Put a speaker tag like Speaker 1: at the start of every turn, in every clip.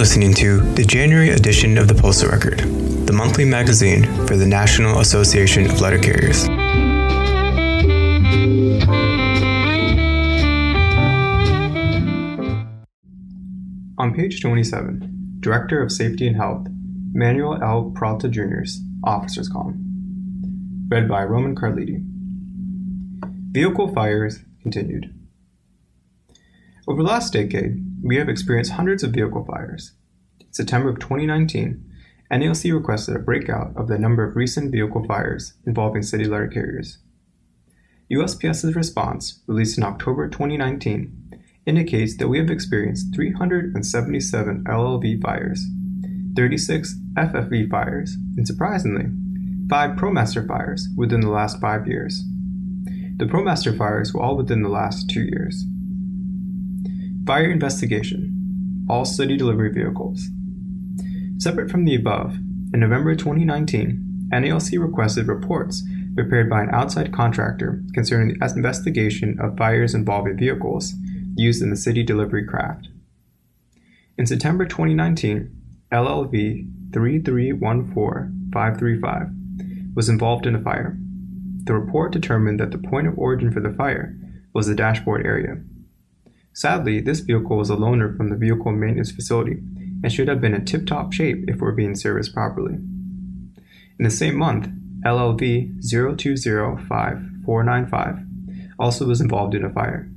Speaker 1: listening to the January edition of the Postal Record, the monthly magazine for the National Association of Letter Carriers. On page 27, Director of Safety and Health, Manuel L. Peralta Jr.'s Officer's Column. Read by Roman Carliti. Vehicle fires continued. Over the last decade, we have experienced hundreds of vehicle fires. September of 2019, NALC requested a breakout of the number of recent vehicle fires involving city letter carriers. USPS's response, released in October 2019, indicates that we have experienced 377 LLV fires, 36 FFV fires, and surprisingly, 5 ProMaster fires within the last 5 years. The ProMaster fires were all within the last 2 years. Fire investigation. All city delivery vehicles. Separate from the above, in November 2019, NALC requested reports prepared by an outside contractor concerning the investigation of fires involving vehicles used in the city delivery craft. In September 2019, LLV 3314535 was involved in a fire. The report determined that the point of origin for the fire was the dashboard area. Sadly, this vehicle was a loaner from the vehicle maintenance facility and should have been in tip top shape if were being serviced properly. In the same month, LLV 0205 also was involved in a fire.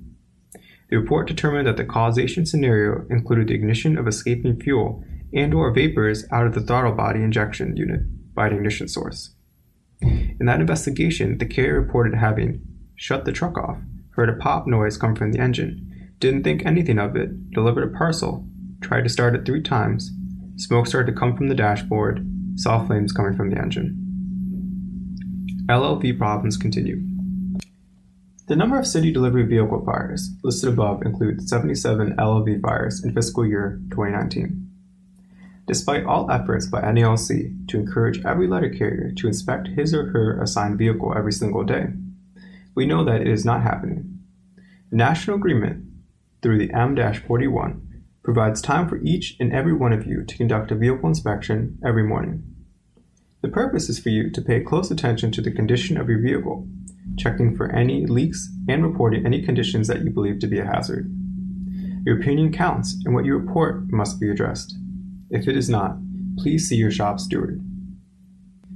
Speaker 1: The report determined that the causation scenario included the ignition of escaping fuel and or vapors out of the throttle body injection unit by an ignition source. In that investigation, the carrier reported having shut the truck off, heard a pop noise come from the engine, didn't think anything of it, delivered a parcel, tried to start it three times. Smoke started to come from the dashboard, saw flames coming from the engine. LLV problems continue. The number of city delivery vehicle fires listed above include 77 LLV fires in fiscal year 2019. Despite all efforts by NALC to encourage every letter carrier to inspect his or her assigned vehicle every single day, we know that it is not happening. The national agreement through the M-41 provides time for each and every one of you to conduct a vehicle inspection every morning. The purpose is for you to pay close attention to the condition of your vehicle, checking for any leaks and reporting any conditions that you believe to be a hazard. Your opinion counts, and what you report must be addressed. If it is not, please see your shop steward.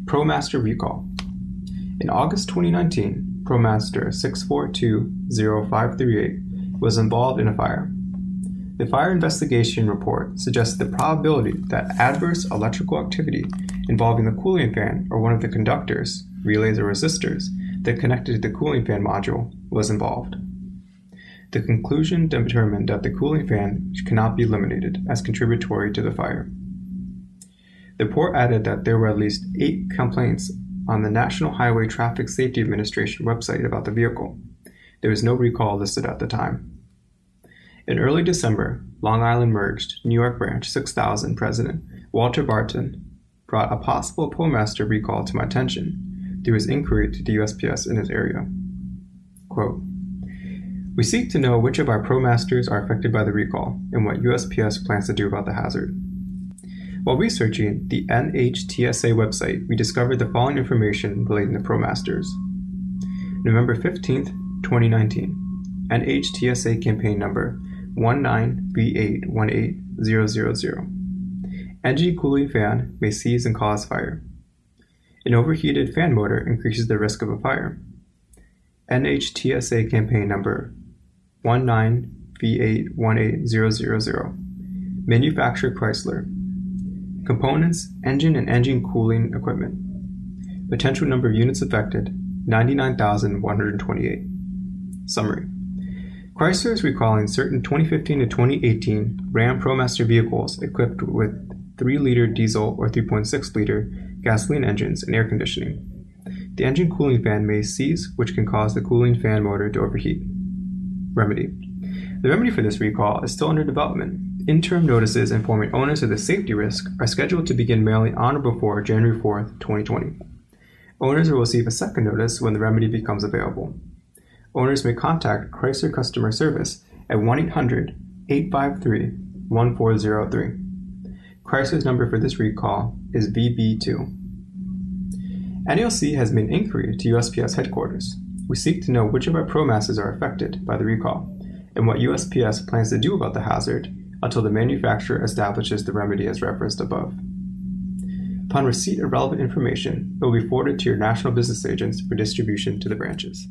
Speaker 1: ProMaster Recall In August 2019, ProMaster 6420538 was involved in a fire. The fire investigation report suggests the probability that adverse electrical activity involving the cooling fan or one of the conductors, relays, or resistors that connected to the cooling fan module was involved. The conclusion determined that the cooling fan cannot be eliminated as contributory to the fire. The report added that there were at least eight complaints on the National Highway Traffic Safety Administration website about the vehicle, there was no recall listed at the time. In early December, Long Island merged New York Branch 6000 President Walter Barton brought a possible ProMaster recall to my attention through his inquiry to the USPS in his area. Quote, we seek to know which of our ProMasters are affected by the recall and what USPS plans to do about the hazard. While researching the NHTSA website, we discovered the following information relating to ProMasters. November 15th, 2019, NHTSA campaign number 19B818000. Engine cooling fan may seize and cause fire. An overheated fan motor increases the risk of a fire. NHTSA campaign number 19V818000. Manufacturer Chrysler. Components, engine and engine cooling equipment. Potential number of units affected 99,128. Summary Chrysler is recalling certain 2015 to 2018 Ram ProMaster vehicles equipped with 3 liter diesel or 3.6 liter gasoline engines and air conditioning. The engine cooling fan may seize, which can cause the cooling fan motor to overheat. Remedy The remedy for this recall is still under development. Interim notices informing owners of the safety risk are scheduled to begin mailing on or before January 4, 2020. Owners will receive a second notice when the remedy becomes available. Owners may contact Chrysler Customer Service at 1 800 853 1403. Chrysler's number for this recall is VB2. NALC has made inquiry to USPS headquarters. We seek to know which of our ProMasters are affected by the recall and what USPS plans to do about the hazard until the manufacturer establishes the remedy as referenced above. Upon receipt of relevant information, it will be forwarded to your national business agents for distribution to the branches.